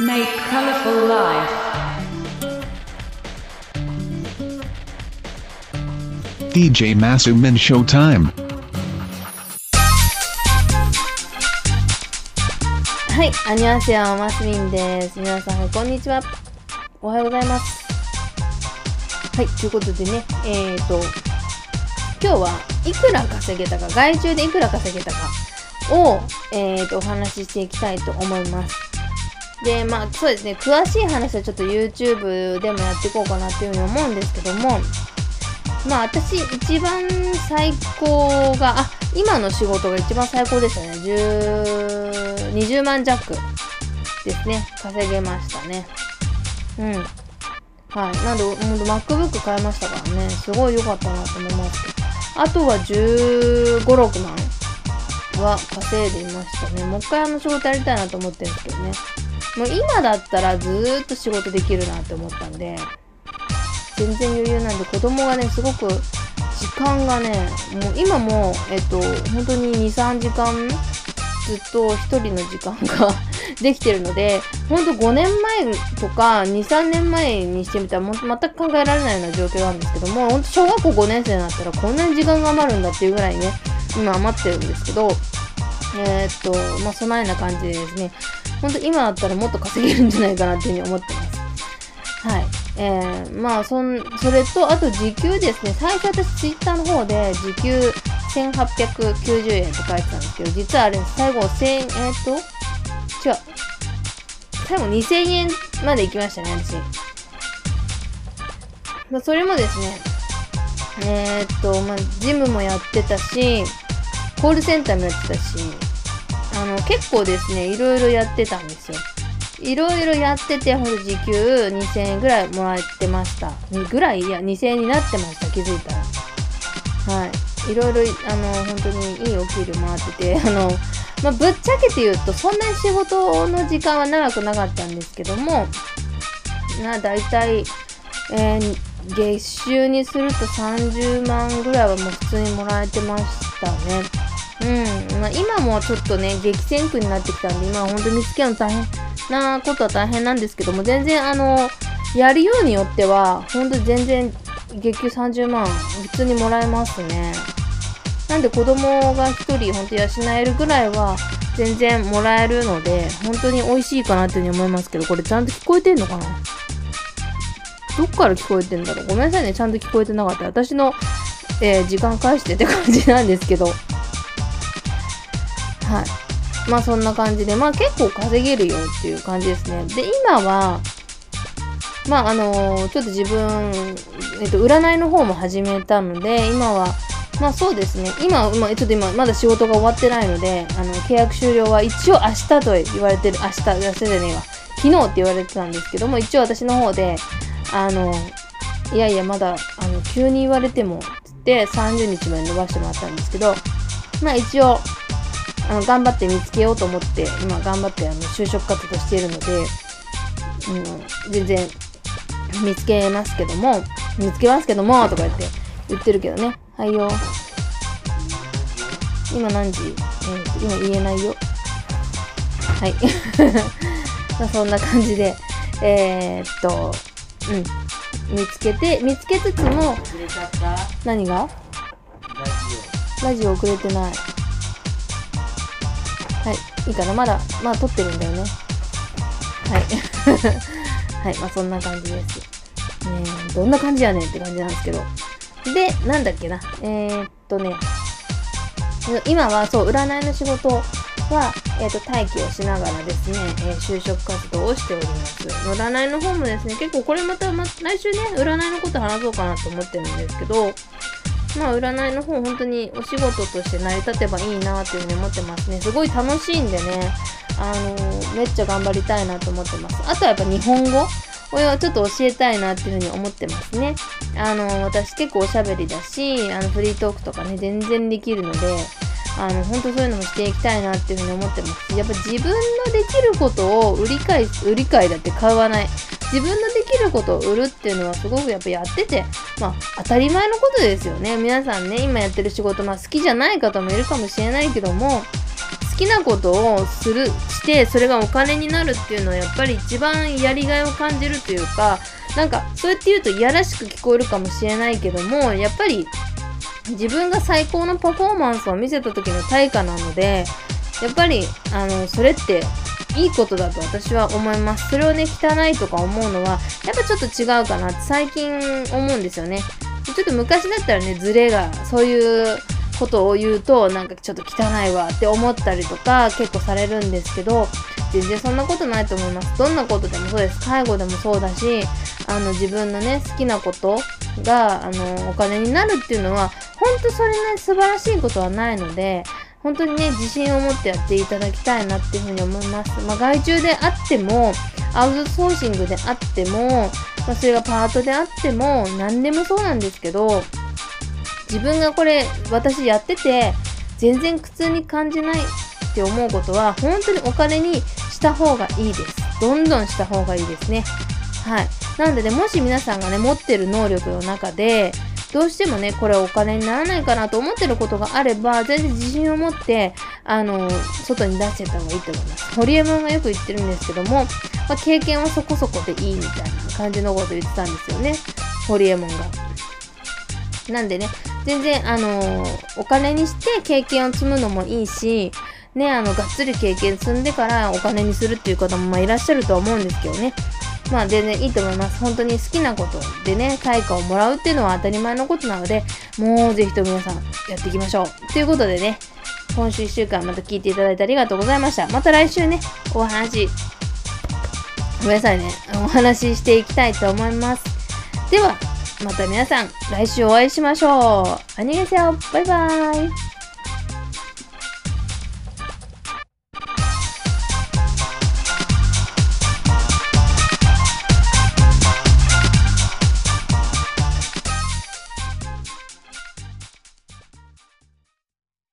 Make colorful life. DJ Masumin Showtime. はい、アニュアンセアマスミンです。皆さん、こんにちは。おはようございます。はい、ということでね、えーと、今日はいくら稼げたか、外注でいくら稼げたかを、えーと、お話ししていきたいと思います。で、まあ、そうですね、詳しい話はちょっと YouTube でもやっていこうかなっていうふうに思うんですけども、まあ私一番最高が、あ、今の仕事が一番最高でしたね。10 20万弱ですね。稼げましたね。うん。はい。なんで、ほんと MacBook 買いましたからね。すごい良かったなと思います。あとは15、6万は稼いでいましたね。もう一回あの仕事やりたいなと思ってるんですけどね。もう今だったらずーっと仕事できるなって思ったんで、全然余裕なんで子供がねすごく時間がねもう今もえっと本当に23時間ずっと1人の時間が できてるので本当5年前とか23年前にしてみたらもう全く考えられないような状況なんですけども本当小学校5年生になったらこんなに時間が余るんだっていうぐらいね今余ってるんですけどえーっとまあそないな感じでですね本当今だったらもっと稼げるんじゃないかなっていうふうに思ってますはい。えー、まあそん、それと、あと時給ですね。最初私ツイッターの方で時給1890円って書いてたんですけど、実はあれ、最後1000円、えー、っと、違う。最後2000円まで行きましたね、私。まあ、それもですね、えー、っと、まあ、ジムもやってたし、コールセンターもやってたし、あの、結構ですね、いろいろやってたんですよ。いろいろやってて、ほんと時給2000円ぐらいもらってました。ぐらい？いや、2000円になってました、気づいたら。はい。いろいろ、あの、本当にいいお給料もらってて、あの、まあ、ぶっちゃけて言うと、そんなに仕事の時間は長くなかったんですけども、な、だいたい、えー月収にすると30万ぐらいはもう普通にもらえてましたね。うん。まあ、今もちょっとね、激戦区になってきたんで、今は本当に見つけるの大変なことは大変なんですけども、全然あの、やるようによっては、本当に全然月給30万普通にもらえますね。なんで子供が1人本当養えるぐらいは全然もらえるので、本当に美味しいかなっていうふうに思いますけど、これちゃんと聞こえてんのかな？どっから聞こえてんだろう？ごめんなさいね、ちゃんと聞こえてなかった。私の、えー時間返してって感じなんですけど。はい。まあそんな感じで、まあ結構稼げるよっていう感じですね。で、今は、まああのちょっと自分、えっと、占いの方も始めたので、今は、まあそうですね。今、まあ、ちょっと今、まだ仕事が終わってないので、あの、契約終了は一応明日と言われてる、明日、明日じゃねえわ。昨日って言われてたんですけども、一応私の方で、あの、いやいや、まだ、あの、急に言われても、つって30日まで伸ばしてもらったんですけど、まあ一応、あの、頑張って見つけようと思って、今頑張って、あの、就職活動しているので、うん、全然、見つけますけども、見つけますけども、とか言って言ってるけどね。はいよ。今何時？えーと今言えないよ。はい。まあそんな感じで、えー、っと、うん。見つけて、見つけつつも、何が？ラジオ遅れてない。はい。いいかな？まだ、まあ撮ってるんだよね。はい。はい。まあそんな感じです。ねどんな感じやねんって感じなんですけど。で、なんだっけな。えー、っとね、今はそう、占いの仕事は、えー、と待機をしながらですね、えー就職活動をしております。占いの方もですね、結構これまた、ま、来週ね、占いのこと話そうかなと思ってるんですけど、まあ、占いの方、本当にお仕事として成り立てばいいなっていうふうに思ってますね。すごい楽しいんでね、あのーめっちゃ頑張りたいなと思ってます。あとはやっぱ日本語これはちょっと教えたいなっていうふうに思ってますね。あのー私結構おしゃべりだし、あのフリートークとかね、全然できるので、あの、本当そういうのもしていきたいなっていうふうに思ってます、やっぱ自分のできることを売り買い、売り買いだって買わない。自分のできることを売るっていうのはすごくやっぱやってて、まあ当たり前のことですよね。皆さんね、今やってる仕事、まあ好きじゃない方もいるかもしれないけども、好きなことをするしてそれがお金になるっていうのはやっぱり一番やりがいを感じるというかなんかそうやって言うといやらしく聞こえるかもしれないけどもやっぱり自分が最高のパフォーマンスを見せた時の対価なのでやっぱりあのそれっていいことだと私は思います。それをね汚いとか思うのはやっぱちょっと違うかなって最近思うんですよね。ちょっと昔だったらねズレがそういうことを言うとなんかちょっと汚いわって思ったりとか結構されるんですけど全然そんなことないと思います。どんなことでもそうです。介護でもそうだしあの自分のね好きなことがあのお金になるっていうのは本当それね素晴らしいことはないので本当にね自信を持ってやっていただきたいなっていうふうに思います、まあ、外注であってもアウトソーシングであっても、まあ、それがパートであっても何でもそうなんですけど自分がこれ私やってて全然苦痛に感じないって思うことは本当にお金にした方がいいです。どんどんした方がいいですね。はい。なのでねもし皆さんがね持ってる能力の中でどうしてもねこれお金にならないかなと思ってることがあれば全然自信を持ってあの外に出してた方がいいと思います。ホリエモンがよく言ってるんですけども、まあ、経験はそこそこでいいみたいな感じのこと言ってたんですよね。ホリエモンが。なんでね全然あのお金にして経験を積むのもいいしねあのがっつり経験積んでからお金にするっていう方もまあいらっしゃるとは思うんですけどね。まあ全然いいと思います。本当に好きなことでね対価をもらうっていうのは当たり前のことなのでもうぜひと皆さんやっていきましょう。ということでね今週1週間また聞いていただいてありがとうございました。また来週ねお話ごめんなさいねお話ししていきたいと思います。ではまた皆さん来週お会いしましょう。アニゲセよバイバーイ。